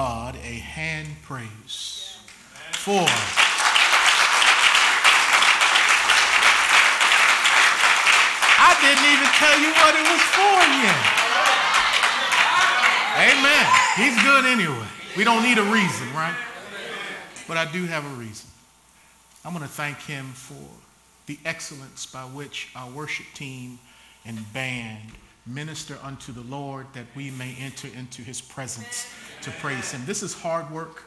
God a hand praise for I didn't even tell you what it was for yet. Amen. He's good anyway. We don't need a reason, right? But I do have a reason. I'm going to thank him for the excellence by which our worship team and band minister unto the Lord that we may enter into his presence to praise him. This is hard work.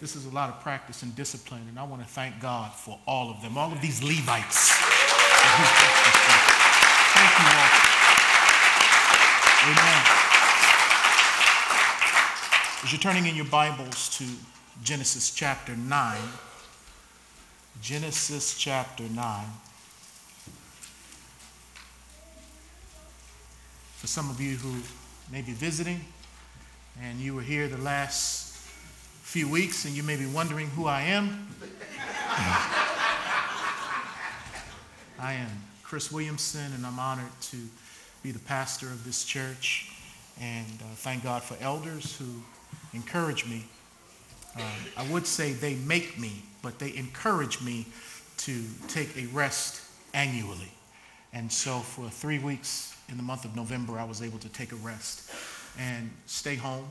This is a lot of practice and discipline, and I want to thank God for all of them, all of these Levites. Thank you all. Amen. As you're turning in your Bibles to Genesis chapter 9, Genesis chapter 9. For some of you who may be visiting and you were here the last few weeks and you may be wondering who I am, I am Chris Williamson and I'm honored to be the pastor of this church and uh, thank God for elders who encourage me. Um, I would say they make me, but they encourage me to take a rest annually. And so for three weeks in the month of November, I was able to take a rest and stay home.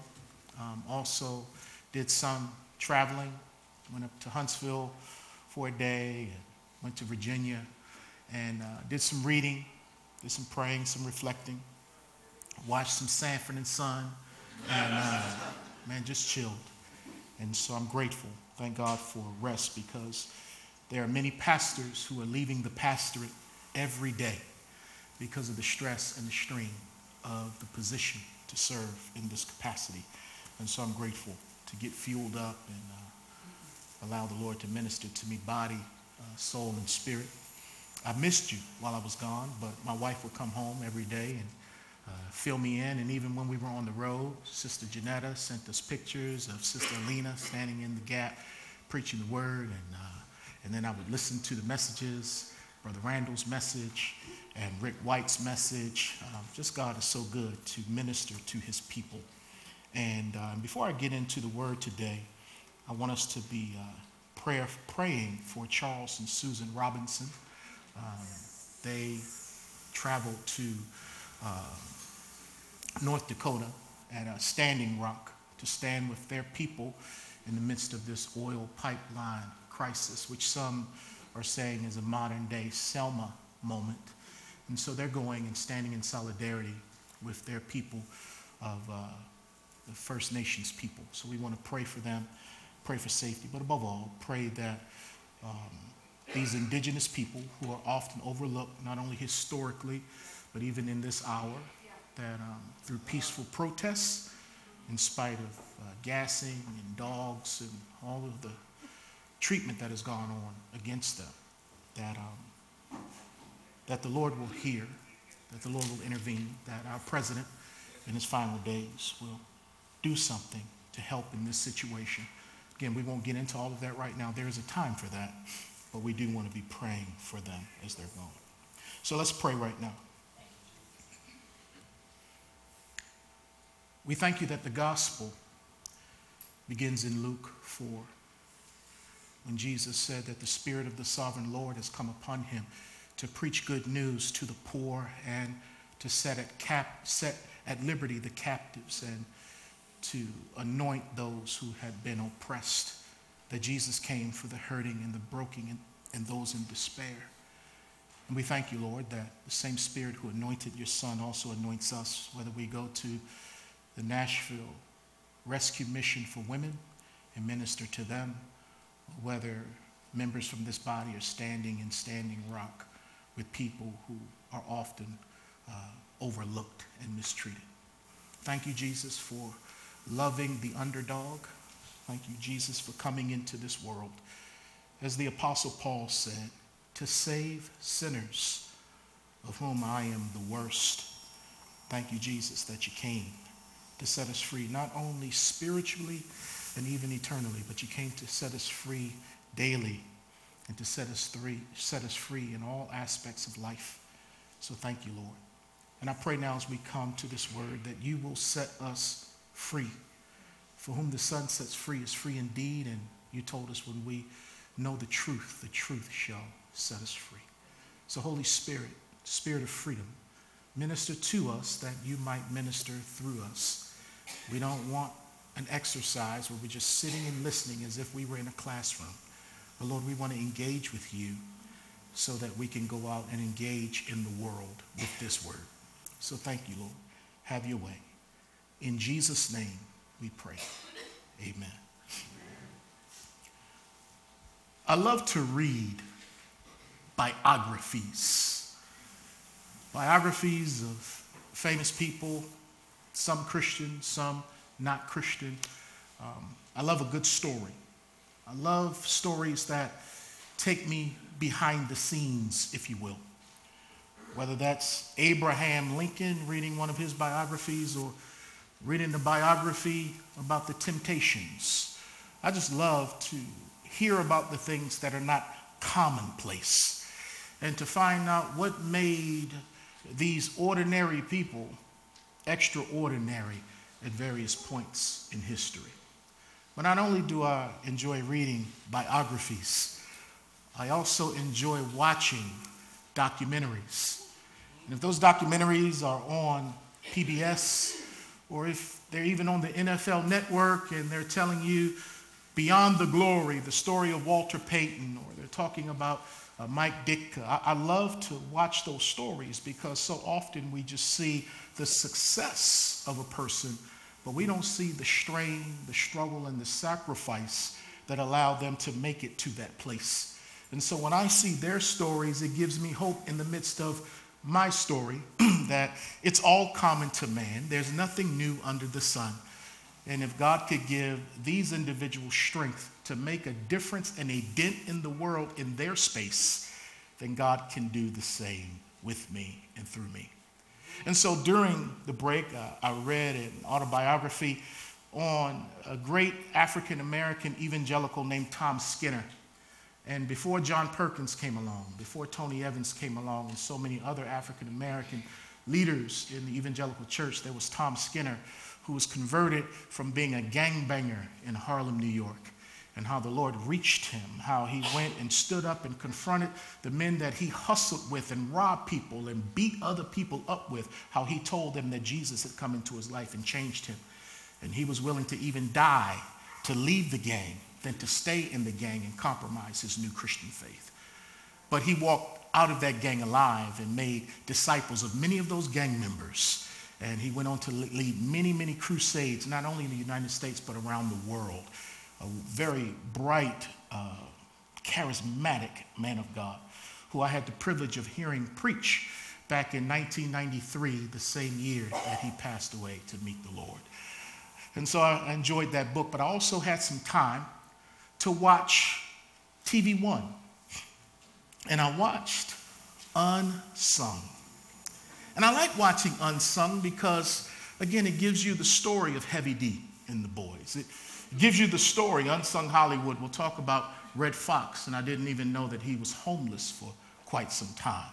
Um, also did some traveling, went up to Huntsville for a day, went to Virginia, and uh, did some reading, did some praying, some reflecting, watched some Sanford and Son, and uh, man, just chilled. And so I'm grateful. Thank God for rest because there are many pastors who are leaving the pastorate every day because of the stress and the strain of the position to serve in this capacity. And so I'm grateful to get fueled up and uh, allow the Lord to minister to me, body, uh, soul, and spirit. I missed you while I was gone, but my wife would come home every day and uh, fill me in. And even when we were on the road, Sister Janetta sent us pictures of Sister Alina standing in the gap, preaching the word. And, uh, and then I would listen to the messages, Brother Randall's message and Rick White's message. Um, just God is so good to minister to his people. And uh, before I get into the word today, I want us to be uh, prayer, praying for Charles and Susan Robinson. Um, they traveled to uh, North Dakota at a Standing Rock to stand with their people in the midst of this oil pipeline crisis, which some are saying is a modern day Selma moment. And so they're going and standing in solidarity with their people of uh, the First Nations people. So we want to pray for them, pray for safety, but above all, pray that um, these indigenous people who are often overlooked, not only historically, but even in this hour, that um, through peaceful protests, in spite of uh, gassing and dogs and all of the treatment that has gone on against them, that, um, that the Lord will hear, that the Lord will intervene, that our president in his final days will do something to help in this situation. Again, we won't get into all of that right now. There is a time for that, but we do want to be praying for them as they're going. So let's pray right now. We thank you that the gospel begins in Luke 4 when Jesus said that the Spirit of the sovereign Lord has come upon him to preach good news to the poor and to set at, cap, set at liberty the captives and to anoint those who had been oppressed. That Jesus came for the hurting and the broken and, and those in despair. And we thank you, Lord, that the same Spirit who anointed your Son also anoints us, whether we go to the Nashville Rescue Mission for Women and minister to them, whether members from this body are standing in Standing Rock with people who are often uh, overlooked and mistreated. Thank you, Jesus, for loving the underdog. Thank you, Jesus, for coming into this world. As the Apostle Paul said, to save sinners, of whom I am the worst. Thank you, Jesus, that you came to set us free, not only spiritually and even eternally, but you came to set us free daily and to set us free, set us free in all aspects of life. So thank you, Lord. And I pray now as we come to this word that you will set us free For whom the Son sets free is free indeed. And you told us when we know the truth, the truth shall set us free. So, Holy Spirit, Spirit of freedom, minister to us that you might minister through us. We don't want an exercise where we're just sitting and listening as if we were in a classroom. But Lord, we want to engage with you so that we can go out and engage in the world with this word. So thank you, Lord. Have your way. In Jesus' name we pray. Amen. I love to read biographies. Biographies of famous people, some Christian, some not Christian. Um, I love a good story. I love stories that take me behind the scenes, if you will. Whether that's Abraham Lincoln, reading one of his biographies, or reading the biography about the temptations. I just love to hear about the things that are not commonplace and to find out what made these ordinary people extraordinary at various points in history. But not only do I enjoy reading biographies, I also enjoy watching documentaries. And if those documentaries are on PBS, or if they're even on the NFL network and they're telling you beyond the glory, the story of Walter Payton, or they're talking about uh, Mike Ditka. I, I love to watch those stories because so often we just see the success of a person, but we don't see the strain, the struggle, and the sacrifice that allowed them to make it to that place. And so when I see their stories, it gives me hope in the midst of my story that it's all common to man. There's nothing new under the sun. And if God could give these individuals strength to make a difference and a dent in the world in their space, then God can do the same with me and through me. And so during the break, uh, I read an autobiography on a great African American evangelical named Tom Skinner. And before John Perkins came along, before Tony Evans came along, and so many other African American leaders in the evangelical church, there was Tom Skinner, who was converted from being a gangbanger in Harlem, New York, and how the Lord reached him, how he went and stood up and confronted the men that he hustled with and robbed people and beat other people up with, how he told them that Jesus had come into his life and changed him. And he was willing to even die to leave the gang than to stay in the gang and compromise his new Christian faith. But he walked out of that gang alive and made disciples of many of those gang members and he went on to lead many, many crusades, not only in the United States, but around the world. A very bright, uh, charismatic man of God who I had the privilege of hearing preach back in 1993, the same year that he passed away to meet the Lord. And so I enjoyed that book, but I also had some time to watch TV One. And I watched Unsung. And I like watching Unsung because, again, it gives you the story of Heavy D and the boys. It gives you the story, Unsung Hollywood. We'll talk about Redd Foxx, and I didn't even know that he was homeless for quite some time.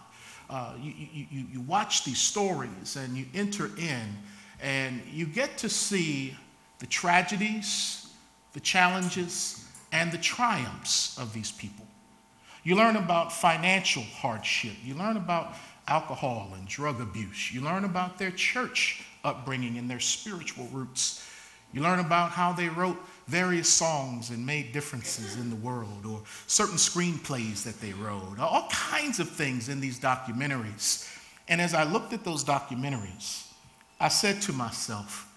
Uh, you, you, you watch these stories and you enter in, and you get to see the tragedies, the challenges, and the triumphs of these people. You learn about financial hardship. You learn about alcohol and drug abuse. You learn about their church upbringing and their spiritual roots. You learn about how they wrote various songs and made differences in the world, or certain screenplays that they wrote, all kinds of things in these documentaries. And as I looked at those documentaries, I said to myself,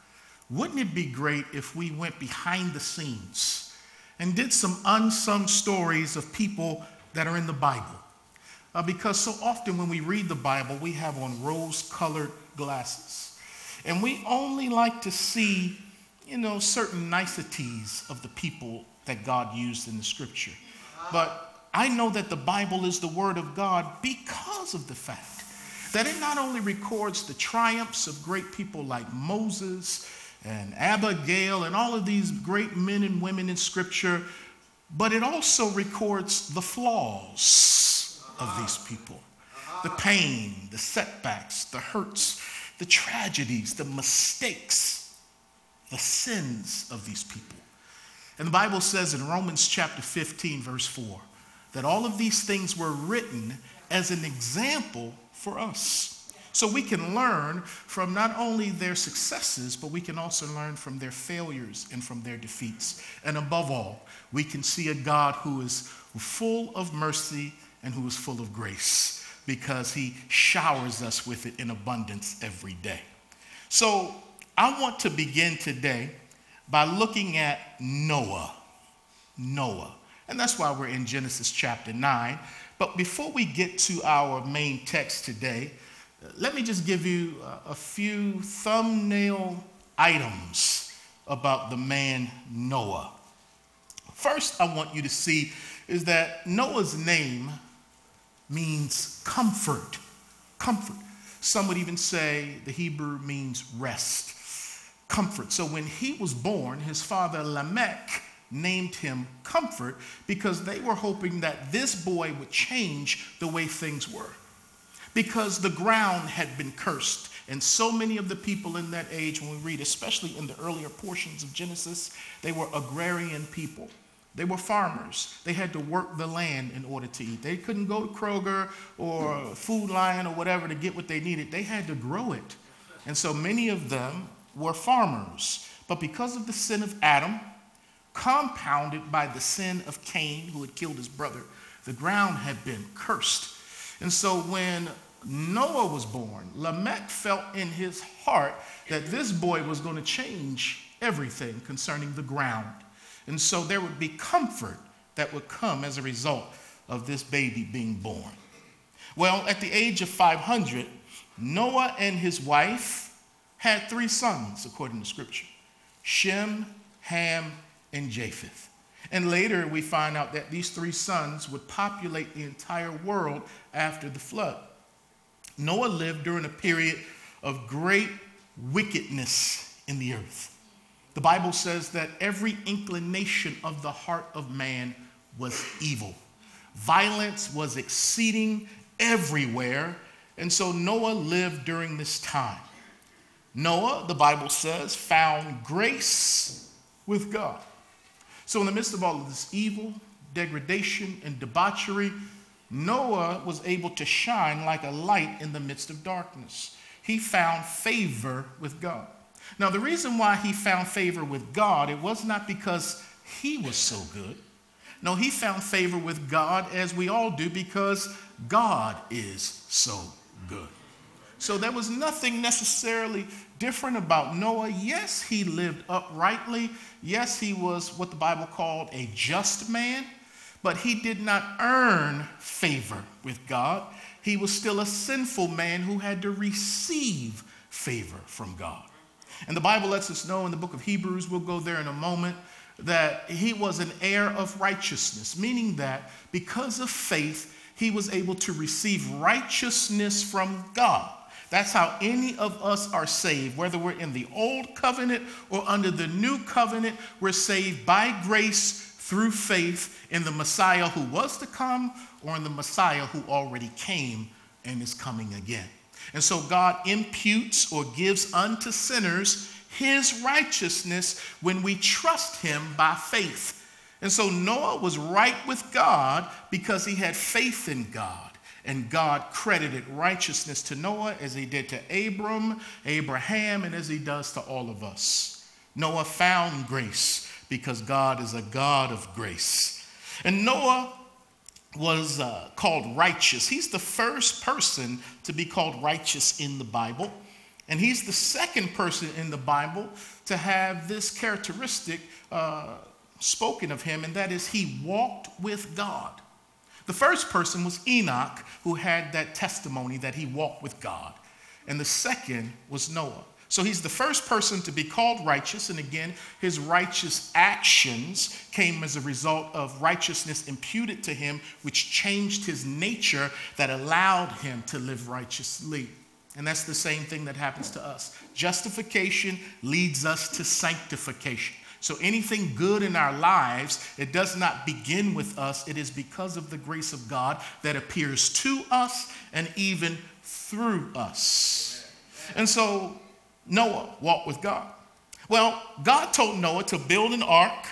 wouldn't it be great if we went behind the scenes and did some unsung stories of people that are in the Bible? Uh, because so often when we read the Bible, we have on rose colored glasses. And we only like to see, you know, certain niceties of the people that God used in the scripture. But I know that the Bible is the Word of God because of the fact that it not only records the triumphs of great people like Moses and Abigail and all of these great men and women in Scripture, but it also records the flaws of these people the pain, the setbacks, the hurts, the tragedies, the mistakes the sins of these people. And the Bible says in Romans chapter 15, verse 4, that all of these things were written as an example for us. So we can learn from not only their successes, but we can also learn from their failures and from their defeats. And above all, we can see a God who is full of mercy and who is full of grace because he showers us with it in abundance every day. So I want to begin today by looking at Noah. Noah. And that's why we're in Genesis chapter 9. But before we get to our main text today, let me just give you a few thumbnail items about the man Noah. First, I want you to see is that Noah's name means comfort. Comfort. Some would even say the Hebrew means rest, comfort. So when he was born, his father Lamech named him Comfort because they were hoping that this boy would change the way things were because the ground had been cursed. And so many of the people in that age, when we read, especially in the earlier portions of Genesis, they were agrarian people. They were farmers. They had to work the land in order to eat. They couldn't go to Kroger or Food Lion or whatever to get what they needed. They had to grow it. And so many of them were farmers. But because of the sin of Adam, compounded by the sin of Cain, who had killed his brother, the ground had been cursed. And so when Noah was born, Lamech felt in his heart that this boy was going to change everything concerning the ground. And so there would be comfort that would come as a result of this baby being born. Well, at the age of 500, Noah and his wife had three sons, according to scripture Shem, Ham, and Japheth. And later we find out that these three sons would populate the entire world after the flood. Noah lived during a period of great wickedness in the earth. The Bible says that every inclination of the heart of man was evil. Violence was exceeding everywhere, and so Noah lived during this time. Noah, the Bible says, found grace with God. So, in the midst of all of this evil, degradation, and debauchery, Noah was able to shine like a light in the midst of darkness. He found favor with God. Now, the reason why he found favor with God, it was not because he was so good. No, he found favor with God as we all do because God is so good. So there was nothing necessarily different about Noah. Yes, he lived uprightly. Yes, he was what the Bible called a just man but he did not earn favor with God. He was still a sinful man who had to receive favor from God. And the Bible lets us know in the book of Hebrews, we'll go there in a moment, that he was an heir of righteousness, meaning that because of faith, he was able to receive righteousness from God. That's how any of us are saved, whether we're in the old covenant or under the new covenant, we're saved by grace through faith in the Messiah who was to come or in the Messiah who already came and is coming again. And so God imputes or gives unto sinners his righteousness when we trust him by faith. And so Noah was right with God because he had faith in God. And God credited righteousness to Noah as he did to Abram, Abraham, and as he does to all of us. Noah found grace because God is a God of grace. And Noah was uh, called righteous. He's the first person to be called righteous in the Bible. And he's the second person in the Bible to have this characteristic uh, spoken of him, and that is he walked with God. The first person was Enoch, who had that testimony that he walked with God. And the second was Noah. So he's the first person to be called righteous. And again, his righteous actions came as a result of righteousness imputed to him, which changed his nature that allowed him to live righteously. And that's the same thing that happens to us. Justification leads us to sanctification. So anything good in our lives, it does not begin with us. It is because of the grace of God that appears to us and even through us. And so Noah walked with God. Well, God told Noah to build an ark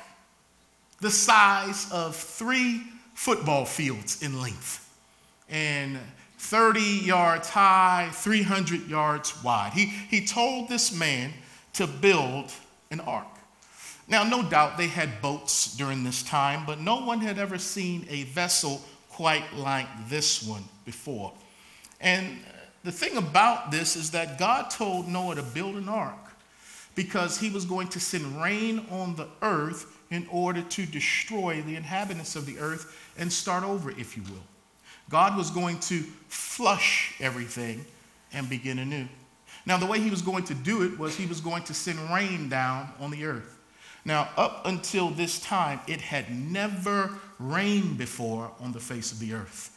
the size of three football fields in length and 30 yards high, 300 yards wide. He, he told this man to build an ark. Now, no doubt they had boats during this time, but no one had ever seen a vessel quite like this one before. And the thing about this is that God told Noah to build an ark because he was going to send rain on the earth in order to destroy the inhabitants of the earth and start over, if you will. God was going to flush everything and begin anew. Now, the way he was going to do it was he was going to send rain down on the earth. Now, up until this time, it had never rained before on the face of the earth.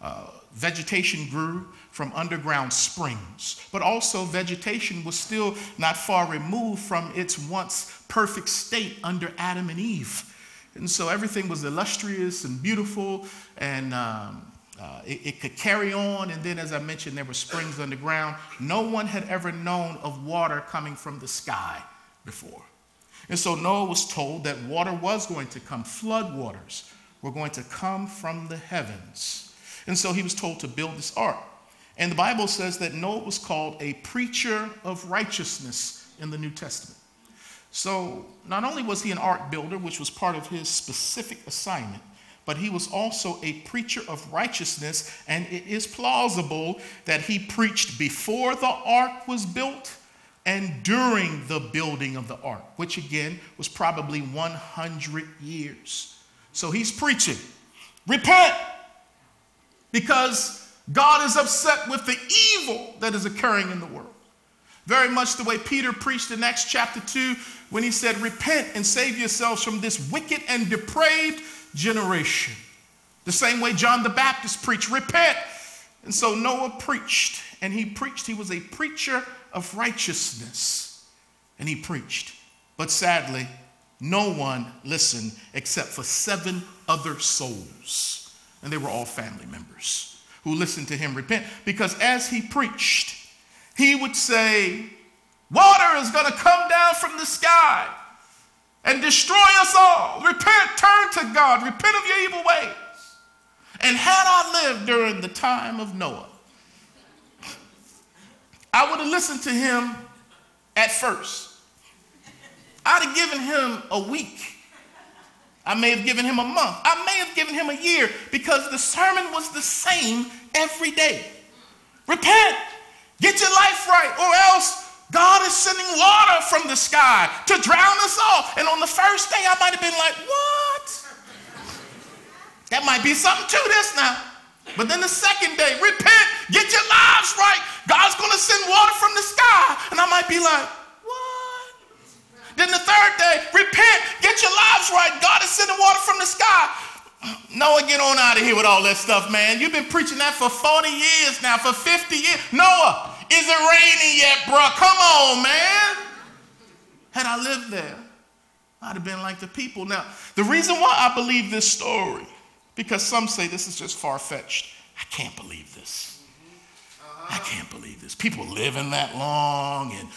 Uh, vegetation grew from underground springs, but also vegetation was still not far removed from its once perfect state under Adam and Eve. And so everything was illustrious and beautiful, and um, uh, it, it, could carry on. And then, as I mentioned, there were springs underground. No one had ever known of water coming from the sky before. And so Noah was told that water was going to come, flood waters were going to come from the heavens. And so he was told to build this ark. And the Bible says that Noah was called a preacher of righteousness in the New Testament. So not only was he an ark builder, which was part of his specific assignment, but he was also a preacher of righteousness, and it is plausible that he preached before the ark was built and during the building of the ark, which again was probably 100 years. So he's preaching, repent, because God is upset with the evil that is occurring in the world. Very much the way Peter preached in Acts chapter 2 when he said, Repent and save yourselves from this wicked and depraved generation. The same way John the Baptist preached, Repent. And so Noah preached, and he preached. He was a preacher of righteousness, and he preached. But sadly, no one listened except for seven other souls, and they were all family members who listened to him repent because as he preached, he would say, Water is going to come down from the sky and destroy us all. Repent, turn to God, repent of your evil ways. And had I lived during the time of Noah, I would have listened to him at first. I'd have given him a week. I may have given him a month. I may have given him a year because the sermon was the same every day. Repent, get your life right, or else God is sending water from the sky to drown us all. And on the first day, I might have been like, what? That might be something to this now. But then the second day, repent, get your lives right. God's going to send water from the sky. And I might be like, what? Then the third day, repent, get your lives right. God is sending water from the sky. Noah, get on out of here with all that stuff, man. You've been preaching that for 40 years now, for 50 years. Noah, is it raining yet, bro? Come on, man. Had I lived there, I'd have been like the people. Now, the reason why I believe this story, because some say this is just far fetched. I can't believe this. I can't believe this. People living that long and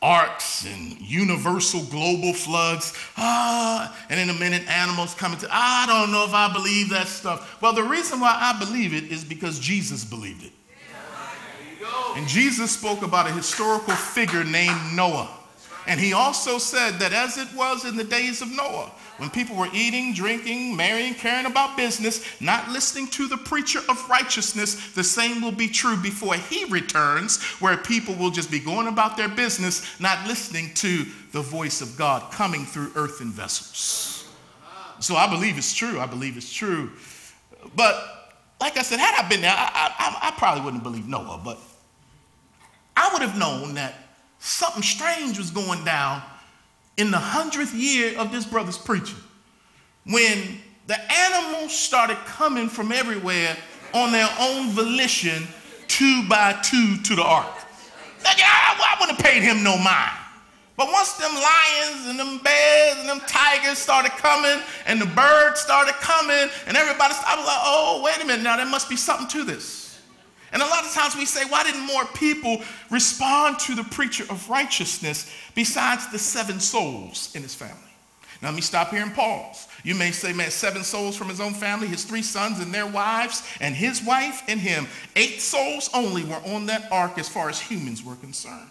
arks and universal global floods. Ah, and in a minute, animals coming to. I don't know if I believe that stuff. Well, the reason why I believe it is because Jesus believed it. And Jesus spoke about a historical figure named Noah. And he also said that as it was in the days of Noah, when people were eating, drinking, marrying, caring about business, not listening to the preacher of righteousness, the same will be true before he returns, where people will just be going about their business, not listening to the voice of God coming through earthen vessels. So I believe it's true. I believe it's true. But like I said, had I been there, I, I, I probably wouldn't believe Noah, but I would have known that something strange was going down in the hundredth year of this brother's preaching when the animals started coming from everywhere on their own volition, two by two, to the ark. Like, I, I wouldn't have paid him no mind. But once them lions and them bears and them tigers started coming and the birds started coming and everybody started like, oh, wait a minute, now there must be something to this. And a lot of times we say, why didn't more people respond to the preacher of righteousness besides the seven souls in his family? Now, let me stop here and pause. You may say, man, seven souls from his own family, his three sons and their wives, and his wife and him. Eight souls only were on that ark as far as humans were concerned.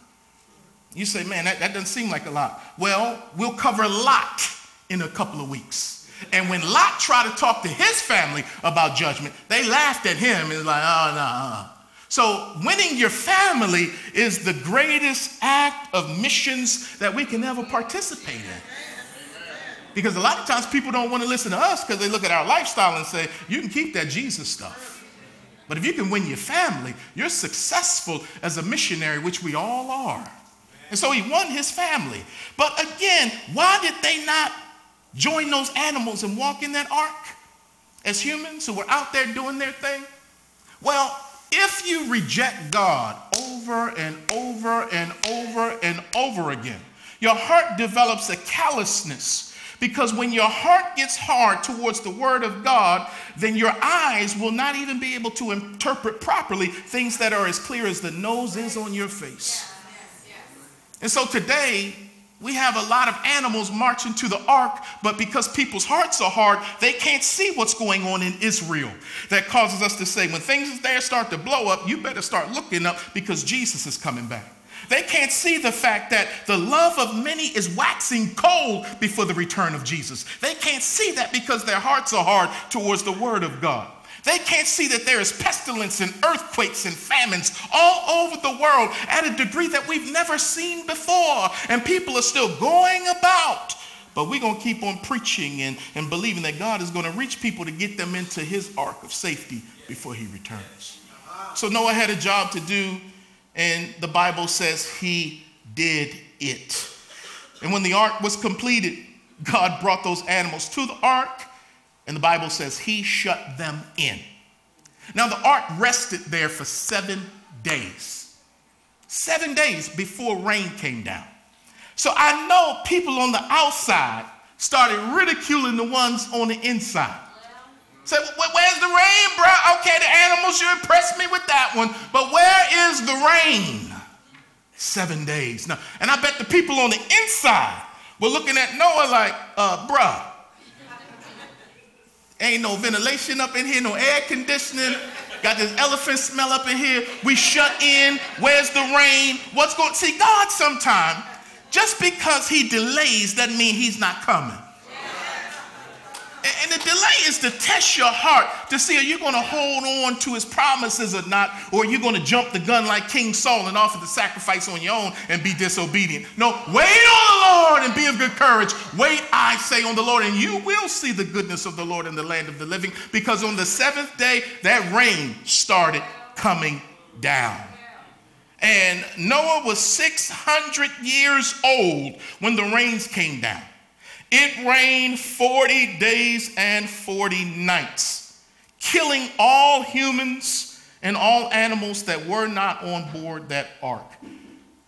You say, man, that, that doesn't seem like a lot. Well, we'll cover Lot in a couple of weeks. And when Lot tried to talk to his family about judgment, they laughed at him and was like, oh, no. Uh. So, winning your family is the greatest act of missions that we can ever participate in. Because a lot of times people don't want to listen to us because they look at our lifestyle and say, you can keep that Jesus stuff. But if you can win your family, you're successful as a missionary, which we all are. And so he won his family. But again, why did they not join those animals and walk in that ark as humans who were out there doing their thing? Well, if you reject God over and over and over and over again, your heart develops a callousness because when your heart gets hard towards the word of God, then your eyes will not even be able to interpret properly things that are as clear as the nose is on your face. And so today, we have a lot of animals marching to the ark, but because people's hearts are hard, they can't see what's going on in Israel. That causes us to say, when things there start to blow up, you better start looking up because Jesus is coming back. They can't see the fact that the love of many is waxing cold before the return of Jesus. They can't see that because their hearts are hard towards the word of God. They can't see that there is pestilence and earthquakes and famines all over the world at a degree that we've never seen before. And people are still going about. But we're going to keep on preaching and, and believing that God is going to reach people to get them into his ark of safety before he returns. So Noah had a job to do, and the Bible says he did it. And when the ark was completed, God brought those animals to the ark and the Bible says he shut them in. Now, the ark rested there for seven days. Seven days before rain came down. So I know people on the outside started ridiculing the ones on the inside. Say, where's the rain, bro? Okay, the animals, you impressed me with that one, but where is the rain? Seven days. Now, and I bet the people on the inside were looking at Noah like, uh, bruh, Ain't no ventilation up in here, no air conditioning. Got this elephant smell up in here. We shut in. Where's the rain? What's going? See, God sometime? just because He delays doesn't mean He's not coming. And the delay is to test your heart to see are you going to hold on to his promises or not, or are you going to jump the gun like King Saul and offer the sacrifice on your own and be disobedient? No, wait on the Lord and be of good courage. Wait, I say, on the Lord, and you will see the goodness of the Lord in the land of the living, because on the seventh day, that rain started coming down. And Noah was 600 years old when the rains came down. It rained 40 days and 40 nights, killing all humans and all animals that were not on board that ark.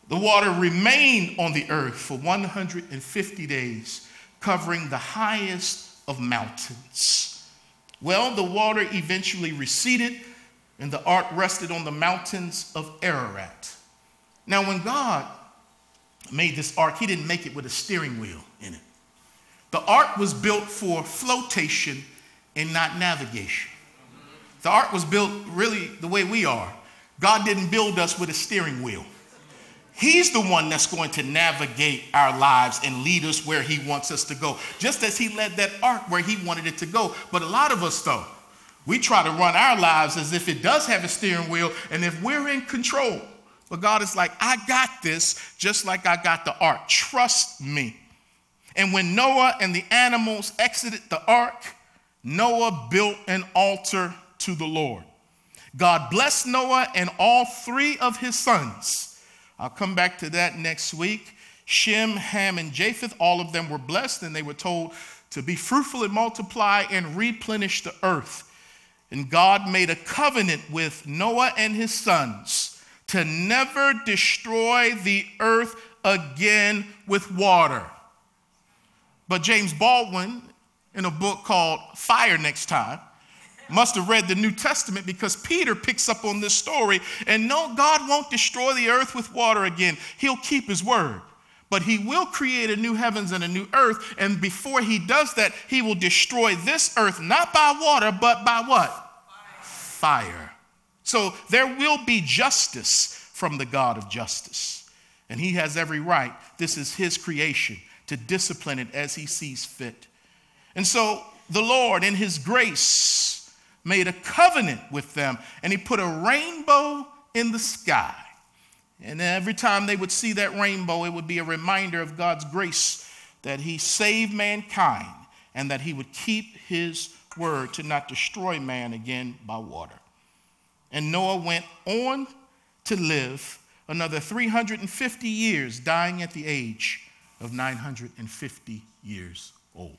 The water remained on the earth for 150 days, covering the highest of mountains. Well, the water eventually receded, and the ark rested on the mountains of Ararat. Now, when God made this ark, He didn't make it with a steering wheel in it. The ark was built for flotation and not navigation. The ark was built really the way we are. God didn't build us with a steering wheel. He's the one that's going to navigate our lives and lead us where he wants us to go, just as he led that ark where he wanted it to go. But a lot of us, though, we try to run our lives as if it does have a steering wheel and if we're in control. But God is like, I got this just like I got the ark. Trust me. And when Noah and the animals exited the ark, Noah built an altar to the Lord. God blessed Noah and all three of his sons. I'll come back to that next week. Shem, Ham, and Japheth, all of them were blessed, and they were told to be fruitful and multiply and replenish the earth. And God made a covenant with Noah and his sons to never destroy the earth again with water. But James Baldwin, in a book called Fire Next Time, Must have read the New Testament because Peter picks up on this story. And no, God won't destroy the earth with water again. He'll keep his word. But he will create a new heavens and a new earth. And before he does that, he will destroy this earth, not by water, but by what? Fire. Fire. So there will be justice from the God of justice. And he has every right. This is his creation to discipline it as he sees fit. And so the Lord, in his grace, made a covenant with them and he put a rainbow in the sky. And every time they would see that rainbow, it would be a reminder of God's grace that he saved mankind and that he would keep his word to not destroy man again by water. And Noah went on to live another 350 years, dying at the age of 950 years old.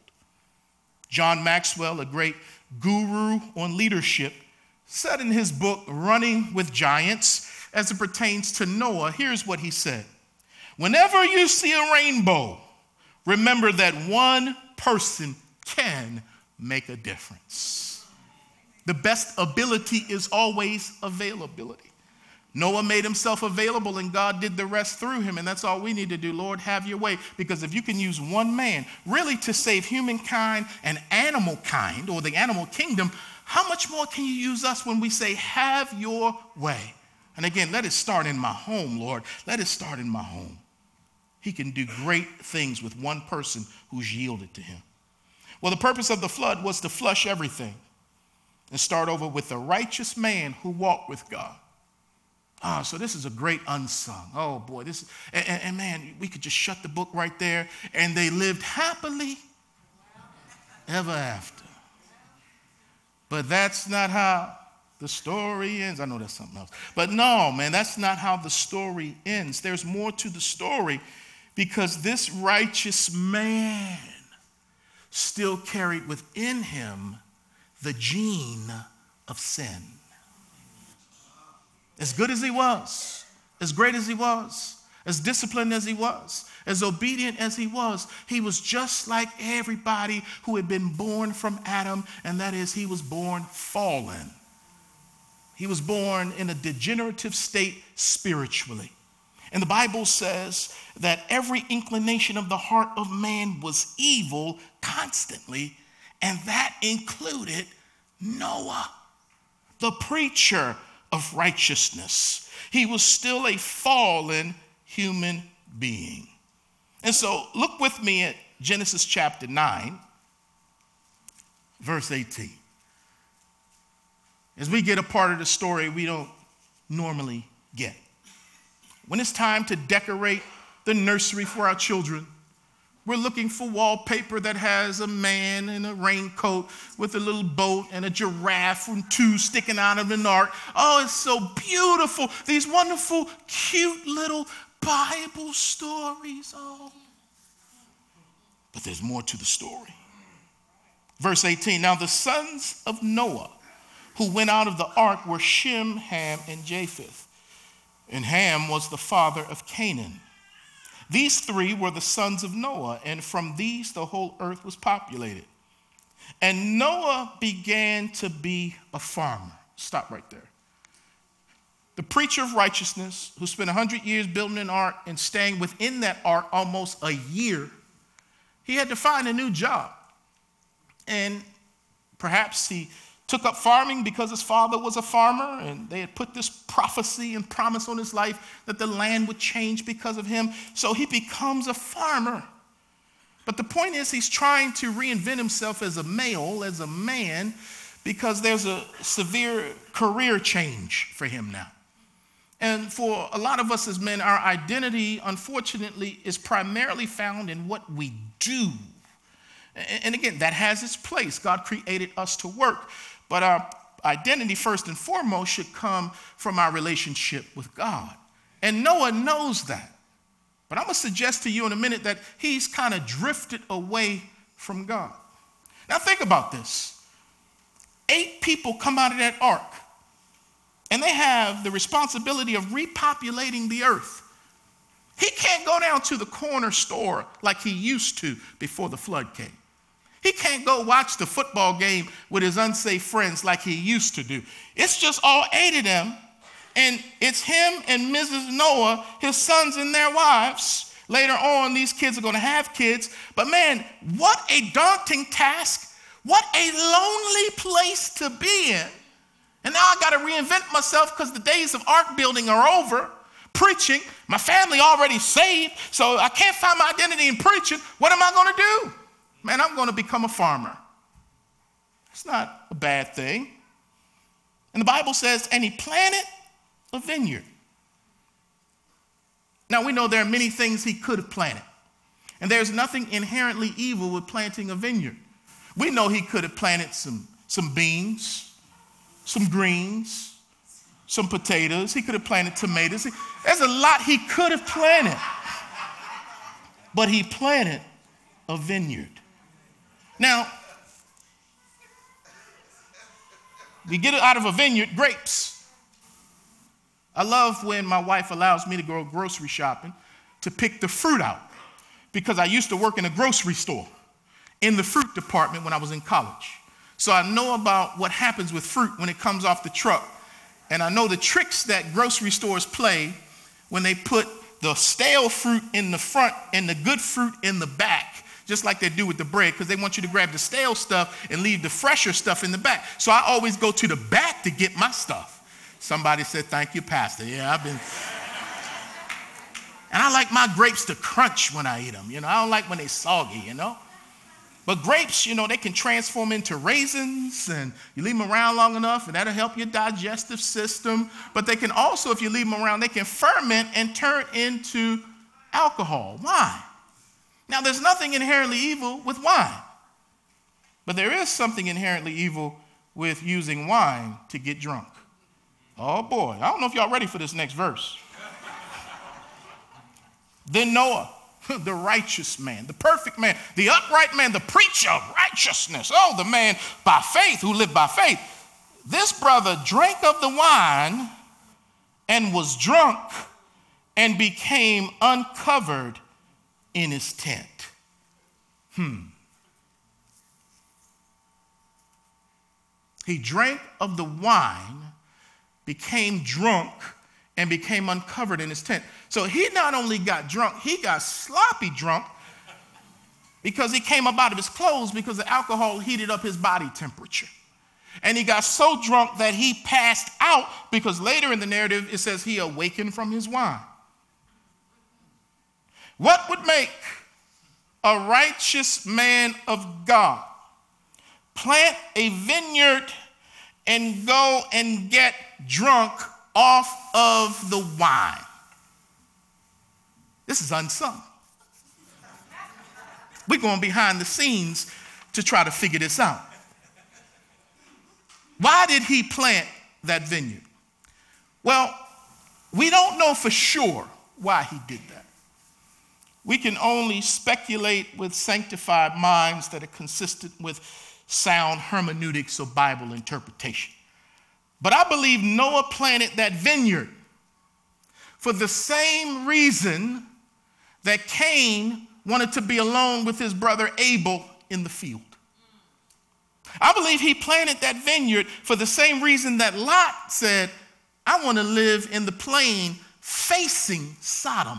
John Maxwell, a great guru on leadership, said in his book, Running with Giants, as it pertains to Noah, here's what he said Whenever you see a rainbow, remember that one person can make a difference. The best ability is always availability. Noah made himself available and God did the rest through him. And that's all we need to do. Lord, have your way. Because if you can use one man really to save humankind and animal kind or the animal kingdom, how much more can you use us when we say, have your way? And again, let it start in my home, Lord. Let it start in my home. He can do great things with one person who's yielded to him. Well, the purpose of the flood was to flush everything and start over with the righteous man who walked with God. Oh, so this is a great unsung. Oh boy, this and, and, and, man, we could just shut the book right there. And they lived happily ever after. But that's not how the story ends. I know that's something else. But no, man, that's not how the story ends. There's more to the story because this righteous man still carried within him the gene of sin. As good as he was, as great as he was, as disciplined as he was, as obedient as he was, he was just like everybody who had been born from Adam, and that is, he was born fallen. He was born in a degenerative state spiritually. And the Bible says that every inclination of the heart of man was evil constantly, and that included Noah, the preacher of righteousness. He was still a fallen human being. And so look with me at Genesis chapter 9, verse 18. As we get a part of the story we don't normally get. When it's time to decorate the nursery for our children, we're looking for wallpaper that has a man in a raincoat with a little boat and a giraffe and two sticking out of an ark. Oh, it's so beautiful. These wonderful, cute little Bible stories. Oh. But there's more to the story. Verse 18 Now the sons of Noah who went out of the ark were Shem, Ham, and Japheth. And Ham was the father of Canaan. These three were the sons of Noah, and from these the whole earth was populated. And Noah began to be a farmer. Stop right there. The preacher of righteousness, who spent 100 years building an ark and staying within that ark almost a year, he had to find a new job. And perhaps he took up farming because his father was a farmer and they had put this prophecy and promise on his life that the land would change because of him. So he becomes a farmer. But the point is, he's trying to reinvent himself as a male, as a man, because there's a severe career change for him now. And for a lot of us as men, our identity, unfortunately, is primarily found in what we do. And again, that has its place. God created us to work. But our identity, first and foremost, should come from our relationship with God. And Noah knows that. But I'm going to suggest to you in a minute that he's kind of drifted away from God. Now, think about this eight people come out of that ark, and they have the responsibility of repopulating the earth. He can't go down to the corner store like he used to before the flood came. He can't go watch the football game with his unsafe friends like he used to do. It's just all eight of them, and it's him and Mrs. Noah, his sons and their wives. Later on, these kids are going to have kids. But man, what a daunting task. What a lonely place to be in. And now I got to reinvent myself because the days of ark building are over. Preaching, my family already saved, so I can't find my identity in preaching. What am I going to do? Man, I'm going to become a farmer. It's not a bad thing. And the Bible says, and he planted a vineyard. Now we know there are many things he could have planted. And there's nothing inherently evil with planting a vineyard. We know he could have planted some, some beans, some greens, some potatoes. He could have planted tomatoes. There's a lot he could have planted. But he planted a vineyard. Now, we get it out of a vineyard, grapes. I love when my wife allows me to go grocery shopping to pick the fruit out because I used to work in a grocery store in the fruit department when I was in college. So I know about what happens with fruit when it comes off the truck. And I know the tricks that grocery stores play when they put the stale fruit in the front and the good fruit in the back, just like they do with the bread, because they want you to grab the stale stuff and leave the fresher stuff in the back. So I always go to the back to get my stuff. Somebody said, Thank you, Pastor. Yeah, I've been. And I like my grapes to crunch when I eat them. You know, I don't like when they're soggy, you know. But grapes, you know, they can transform into raisins and you leave them around long enough and that'll help your digestive system. But they can also, if you leave them around, they can ferment and turn into alcohol. Why? Now, there's nothing inherently evil with wine, but there is something inherently evil with using wine to get drunk. Oh boy, I don't know if y'all ready for this next verse. then Noah the righteous man, the perfect man, the upright man, the preacher of righteousness. Oh, the man by faith who lived by faith. This brother drank of the wine and was drunk and became uncovered in his tent. Hmm. He drank of the wine, became drunk, and became uncovered in his tent. So he not only got drunk, he got sloppy drunk because he came up out of his clothes because the alcohol heated up his body temperature. And he got so drunk that he passed out because later in the narrative it says he awakened from his wine. What would make a righteous man of God plant a vineyard and go and get drunk off of the wine. This is unsung. We're going behind the scenes to try to figure this out. Why did he plant that vineyard? Well, we don't know for sure why he did that. We can only speculate with sanctified minds that are consistent with sound hermeneutics or Bible interpretation. But I believe Noah planted that vineyard for the same reason that Cain wanted to be alone with his brother Abel in the field. I believe he planted that vineyard for the same reason that Lot said, I want to live in the plain facing Sodom.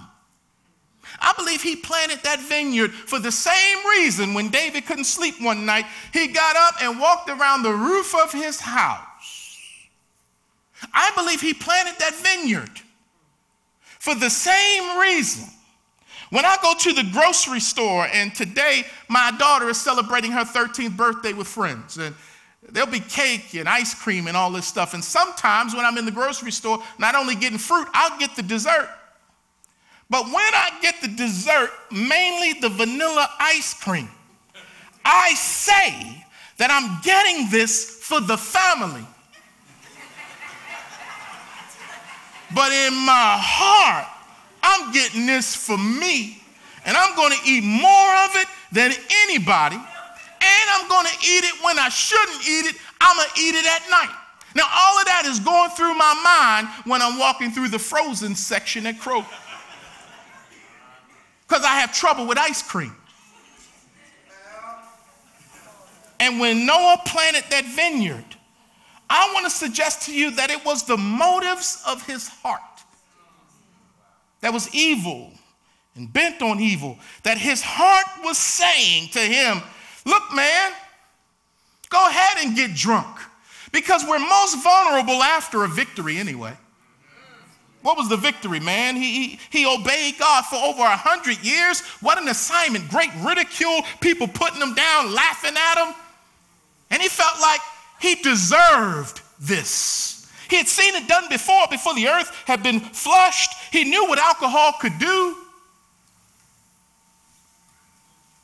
I believe he planted that vineyard for the same reason when David couldn't sleep one night, he got up and walked around the roof of his house I believe he planted that vineyard for the same reason. When I go to the grocery store, and today my daughter is celebrating her 13th birthday with friends, and there'll be cake and ice cream and all this stuff. And sometimes when I'm in the grocery store, not only getting fruit, I'll get the dessert. But when I get the dessert, mainly the vanilla ice cream, I say that I'm getting this for the family. But in my heart, I'm getting this for me. And I'm going to eat more of it than anybody. And I'm going to eat it when I shouldn't eat it. I'm going to eat it at night. Now, all of that is going through my mind when I'm walking through the frozen section at Kroger. Because I have trouble with ice cream. And when Noah planted that vineyard, I want to suggest to you that it was the motives of his heart that was evil and bent on evil, that his heart was saying to him, Look, man, go ahead and get drunk because we're most vulnerable after a victory anyway. What was the victory, man? He, he, he obeyed God for over a hundred years. What an assignment. Great ridicule, people putting him down, laughing at him. And he felt like he deserved this. He had seen it done before, before the earth had been flushed. He knew what alcohol could do.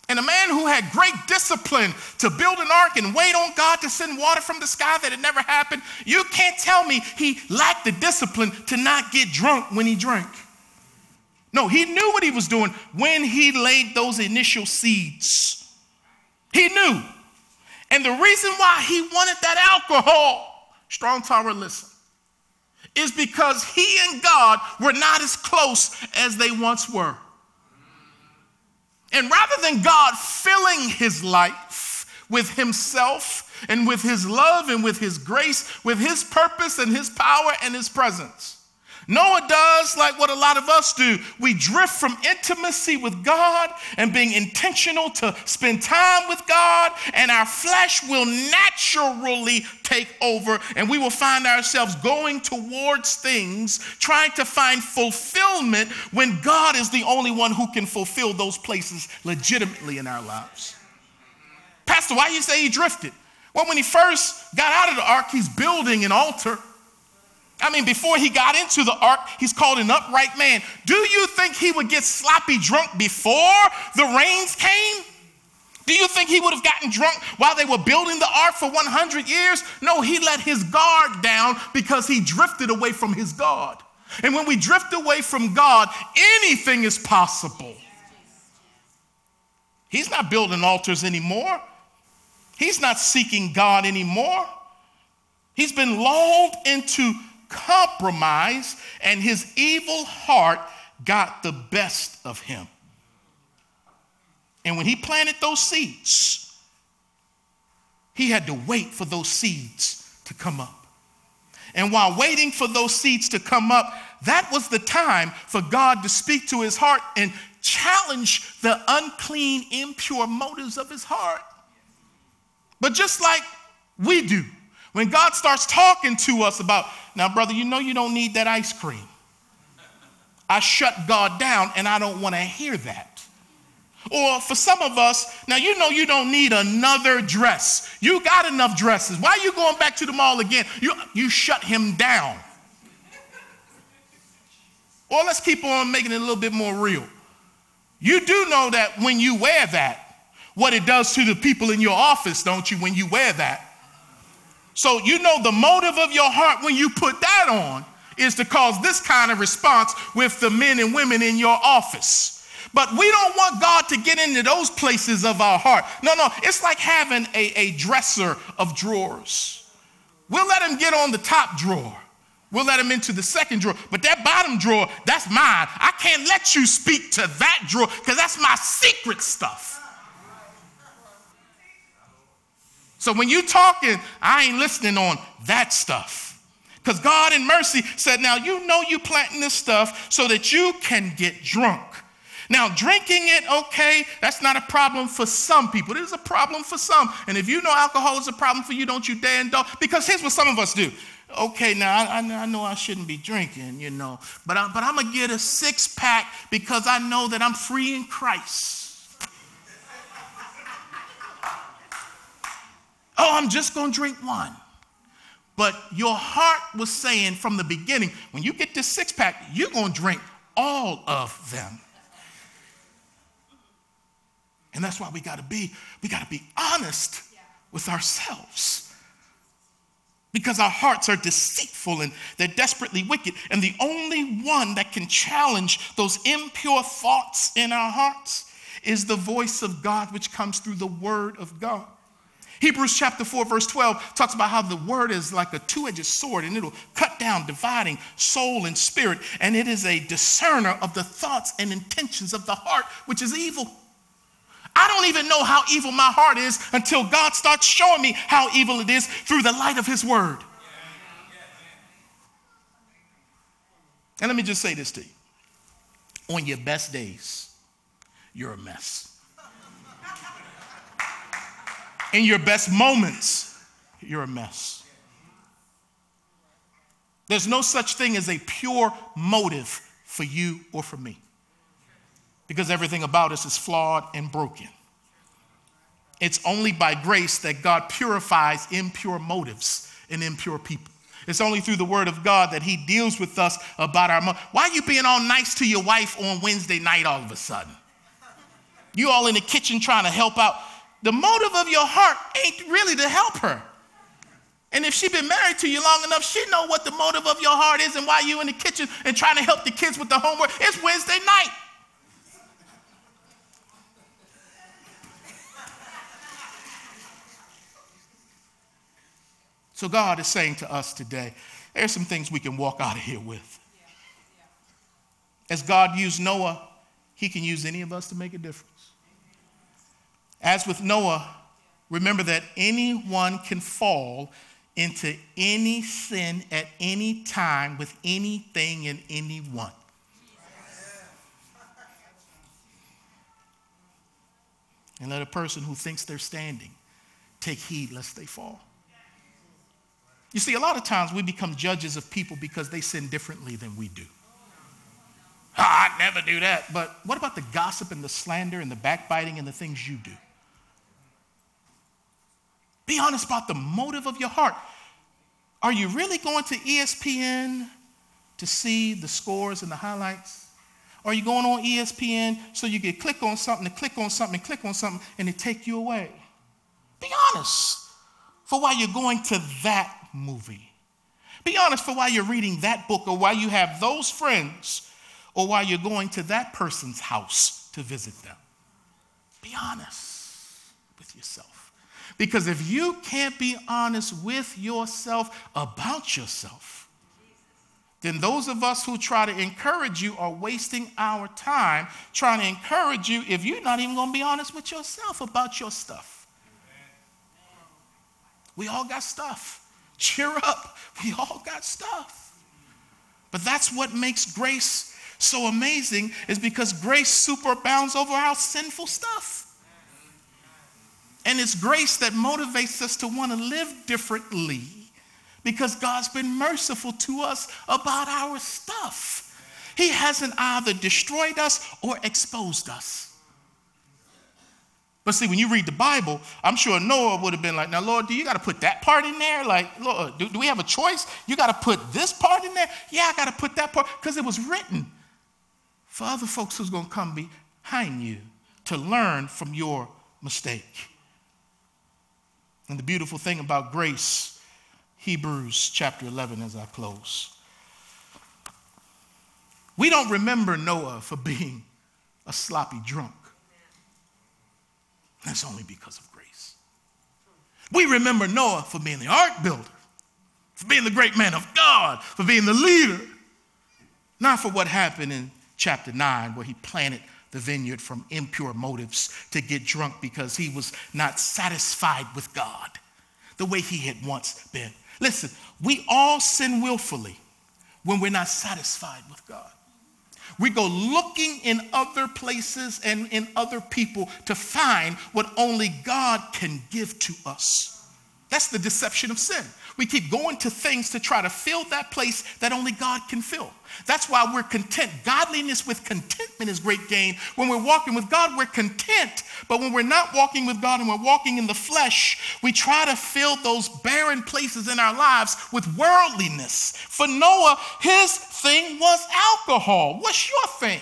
And a man who had great discipline to build an ark and wait on God to send water from the sky that had never happened, you can't tell me he lacked the discipline to not get drunk when he drank. No, he knew what he was doing when he laid those initial seeds. He knew. And the reason why he wanted that alcohol, strong tower, listen, is because he and God were not as close as they once were. And rather than God filling his life with himself and with his love and with his grace, with his purpose and his power and his presence, Noah does like what a lot of us do. We drift from intimacy with God and being intentional to spend time with God, and our flesh will naturally take over, and we will find ourselves going towards things, trying to find fulfillment when God is the only one who can fulfill those places legitimately in our lives. Pastor, why do you say he drifted? Well, when he first got out of the ark, he's building an altar. I mean, before he got into the ark, he's called an upright man. Do you think he would get sloppy drunk before the rains came? Do you think he would have gotten drunk while they were building the ark for 100 years? No, he let his guard down because he drifted away from his God. And when we drift away from God, anything is possible. He's not building altars anymore. He's not seeking God anymore. He's been lulled into compromise, and his evil heart got the best of him. And when he planted those seeds, he had to wait for those seeds to come up. And while waiting for those seeds to come up, that was the time for God to speak to his heart and challenge the unclean, impure motives of his heart. But just like we do, when God starts talking to us about, now, brother, you know you don't need that ice cream. I shut God down and I don't want to hear that. Or for some of us, now you know you don't need another dress. You got enough dresses. Why are you going back to the mall again? You, you shut him down. Or let's keep on making it a little bit more real. You do know that when you wear that, what it does to the people in your office, don't you, when you wear that? So you know the motive of your heart when you put that on is to cause this kind of response with the men and women in your office. But we don't want God to get into those places of our heart. No, no, it's like having a, a dresser of drawers. We'll let him get on the top drawer. We'll let him into the second drawer. But that bottom drawer, that's mine. I can't let you speak to that drawer because that's my secret stuff. So when you talking, I ain't listening on that stuff. Because God in mercy said, now you know you planting this stuff so that you can get drunk. Now, drinking it, okay, that's not a problem for some people. It is a problem for some. And if you know alcohol is a problem for you, don't you dare indulge. Because here's what some of us do. Okay, now I, I know I shouldn't be drinking, you know, but, I, but I'm going to get a six pack because I know that I'm free in Christ. Oh, I'm just going to drink one. But your heart was saying from the beginning, when you get this six pack, you're going to drink all of them. And that's why we got to be, we got to be honest with ourselves. Because our hearts are deceitful and they're desperately wicked. And the only one that can challenge those impure thoughts in our hearts is the voice of God, which comes through the word of God. Hebrews chapter 4, verse 12 talks about how the word is like a two edged sword and it'll cut down, dividing soul and spirit. And it is a discerner of the thoughts and intentions of the heart, which is evil. I don't even know how evil my heart is until God starts showing me how evil it is through the light of His Word. And let me just say this to you on your best days, you're a mess. In your best moments, you're a mess. There's no such thing as a pure motive for you or for me because everything about us is flawed and broken. It's only by grace that God purifies impure motives and impure people. It's only through the word of God that he deals with us about our Why are you being all nice to your wife on Wednesday night all of a sudden? You all in the kitchen trying to help out. The motive of your heart ain't really to help her. And if she's been married to you long enough, she know what the motive of your heart is and why you in the kitchen and trying to help the kids with the homework. It's Wednesday night. So God is saying to us today, there's some things we can walk out of here with. As God used Noah, he can use any of us to make a difference. As with Noah, remember that anyone can fall into any sin at any time with anything and anyone. And let a person who thinks they're standing take heed lest they fall. You see, a lot of times we become judges of people because they sin differently than we do. Oh, I'd never do that. But what about the gossip and the slander and the backbiting and the things you do? Be honest about the motive of your heart. Are you really going to ESPN to see the scores and the highlights? Or are you going on ESPN so you can click on something, to click on something, and click on something, and it take you away? Be honest for why you're going to that movie. Be honest for why you're reading that book or why you have those friends or why you're going to that person's house to visit them. Be honest with yourself. Because if you can't be honest with yourself about yourself, then those of us who try to encourage you are wasting our time trying to encourage you if you're not even going to be honest with yourself about your stuff. We all got stuff. Cheer up. We all got stuff. But that's what makes grace so amazing is because grace superabounds over our sinful stuff. And it's grace that motivates us to want to live differently because God's been merciful to us about our stuff. He hasn't either destroyed us or exposed us. But see, when you read the Bible, I'm sure Noah would have been like, now, Lord, do you got to put that part in there? Like, Lord, do, do we have a choice? You got to put this part in there? Yeah, I got to put that part because it was written for other folks who's going to come behind you to learn from your mistake. And the beautiful thing about grace, Hebrews chapter 11, as I close. We don't remember Noah for being a sloppy drunk. That's only because of grace. We remember Noah for being the ark builder, for being the great man of God, for being the leader, not for what happened in chapter 9 where he planted the vineyard from impure motives to get drunk because he was not satisfied with God the way he had once been. Listen, we all sin willfully when we're not satisfied with God. We go looking in other places and in other people to find what only God can give to us. That's the deception of sin. We keep going to things to try to fill that place that only God can fill. That's why we're content. Godliness with contentment is great gain. When we're walking with God, we're content. But when we're not walking with God and we're walking in the flesh, we try to fill those barren places in our lives with worldliness. For Noah, his thing was alcohol. What's your thing?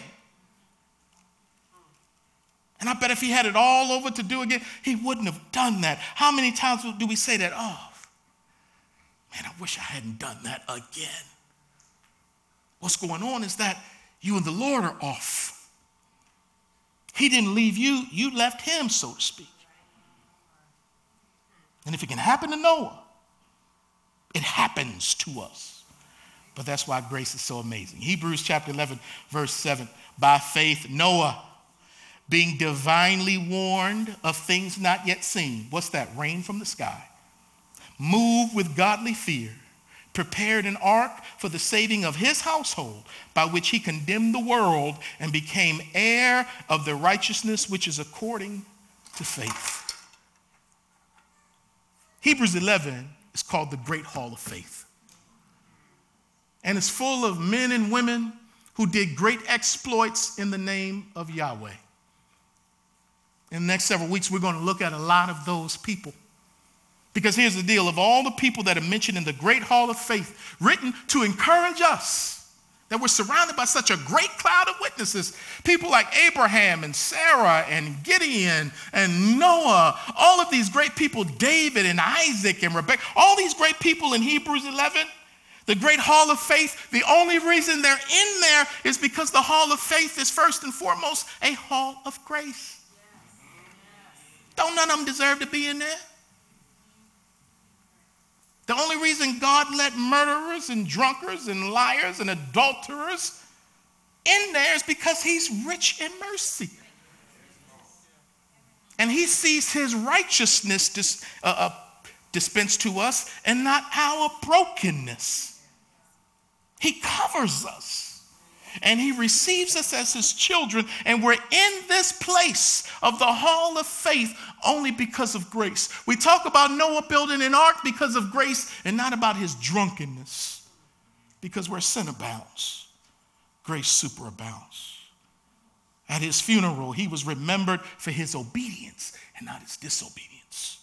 And I bet if he had it all over to do again, he wouldn't have done that. How many times do we say that? Oh, man, I wish I hadn't done that again. What's going on is that you and the Lord are off. He didn't leave you, you left him, so to speak. And if it can happen to Noah, it happens to us. But that's why grace is so amazing. Hebrews chapter 11, verse 7. By faith, Noah being divinely warned of things not yet seen. What's that? Rain from the sky. Moved with godly fear, prepared an ark for the saving of his household, by which he condemned the world and became heir of the righteousness which is according to faith. Hebrews 11 is called the Great Hall of Faith. And it's full of men and women who did great exploits in the name of Yahweh. In the next several weeks, we're going to look at a lot of those people. Because here's the deal of all the people that are mentioned in the Great Hall of Faith, written to encourage us that we're surrounded by such a great cloud of witnesses. People like Abraham and Sarah and Gideon and Noah, all of these great people, David and Isaac and Rebecca, all these great people in Hebrews 11 the great hall of faith, the only reason they're in there is because the hall of faith is first and foremost a hall of grace. Don't none of them deserve to be in there? The only reason God let murderers and drunkards and liars and adulterers in there is because he's rich in mercy. And he sees his righteousness dis, uh, uh, dispensed to us and not our brokenness. He covers us. And he receives us as his children, and we're in this place of the hall of faith only because of grace. We talk about Noah building an ark because of grace and not about his drunkenness, because where sin abounds, grace superabounds. At his funeral, he was remembered for his obedience and not his disobedience.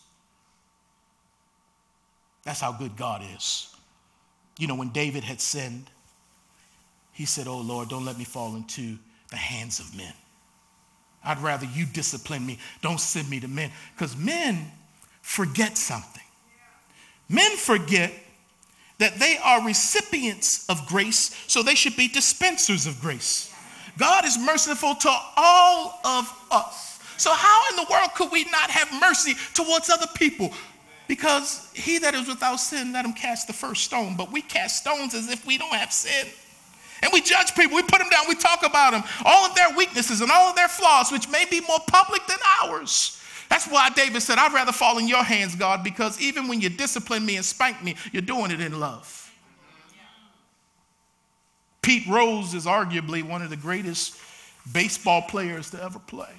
That's how good God is. You know, when David had sinned, he said, Oh Lord, don't let me fall into the hands of men. I'd rather you discipline me. Don't send me to men. Because men forget something. Men forget that they are recipients of grace, so they should be dispensers of grace. God is merciful to all of us. So, how in the world could we not have mercy towards other people? Because he that is without sin, let him cast the first stone. But we cast stones as if we don't have sin. And we judge people, we put them down, we talk about them, all of their weaknesses and all of their flaws, which may be more public than ours. That's why David said, I'd rather fall in your hands, God, because even when you discipline me and spank me, you're doing it in love. Pete Rose is arguably one of the greatest baseball players to ever play.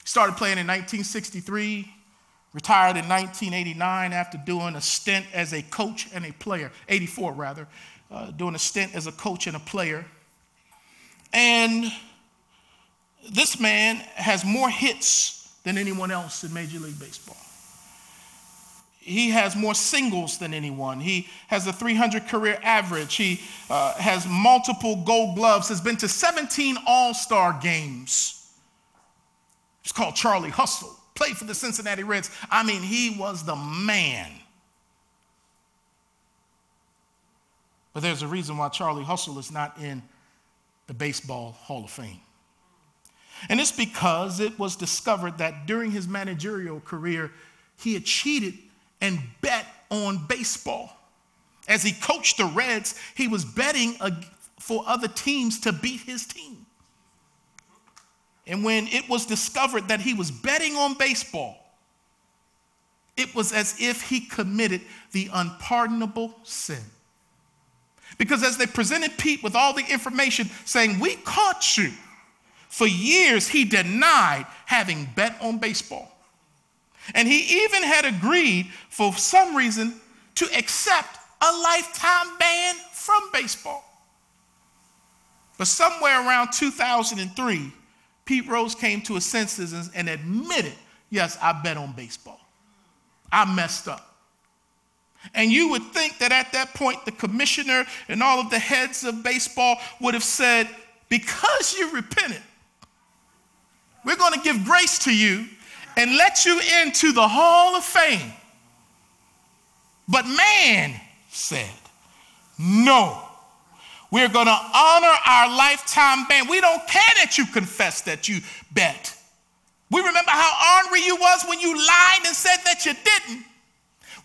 He started playing in 1963, Retired in 1989 after doing a stint as a coach and a player, 84 rather, uh, doing a stint as a coach and a player. And this man has more hits than anyone else in Major League Baseball. He has more singles than anyone. He has a 300 career average. He uh, has multiple gold gloves, has been to 17 All Star games. It's called Charlie Hustle played for the Cincinnati Reds. I mean, he was the man. But there's a reason why Charlie Hustle is not in the Baseball Hall of Fame. And it's because it was discovered that during his managerial career, he had cheated and bet on baseball. As he coached the Reds, he was betting for other teams to beat his team. And when it was discovered that he was betting on baseball, it was as if he committed the unpardonable sin. Because as they presented Pete with all the information saying, We caught you, for years he denied having bet on baseball. And he even had agreed, for some reason, to accept a lifetime ban from baseball. But somewhere around 2003, Pete Rose came to his senses and, admitted, yes, I bet on baseball. I messed up. And you would think that at that point, the commissioner and all of the heads of baseball would have said, because you repented, we're going to give grace to you and let you into the hall of fame. But man said, no. We're going to honor our lifetime ban. We don't care that you confess that you bet. We remember how ornery you was when you lied and said that you didn't.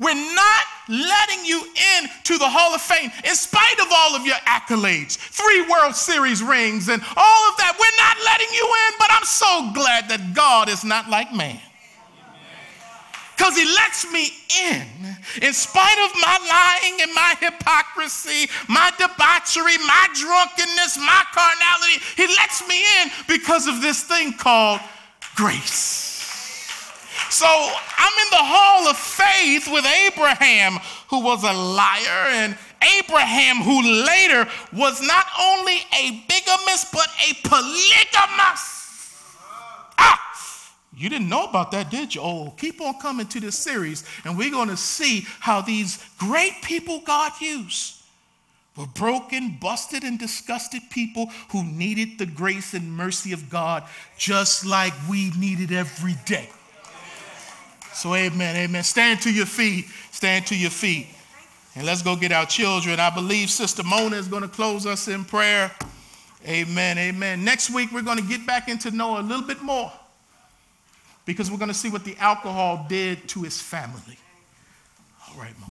We're not letting you in to the Hall of Fame in spite of all of your accolades, three World Series rings, and all of that. We're not letting you in, but I'm so glad that God is not like man. Because he lets me in, in spite of my lying and my hypocrisy, my debauchery, my drunkenness, my carnality. He lets me in because of this thing called grace. So I'm in the hall of faith with Abraham, who was a liar, and Abraham, who later was not only a bigamist, but a polygamist. Ah! You didn't know about that, did you? Oh, keep on coming to this series, and we're going to see how these great people God used were broken, busted, and disgusted people who needed the grace and mercy of God just like we need it every day. So, amen, amen. Stand to your feet. Stand to your feet. And let's go get our children. I believe Sister Mona is going to close us in prayer. Amen, amen. Next week, we're going to get back into Noah a little bit more because we're going to see what the alcohol did to his family. All right, Mom.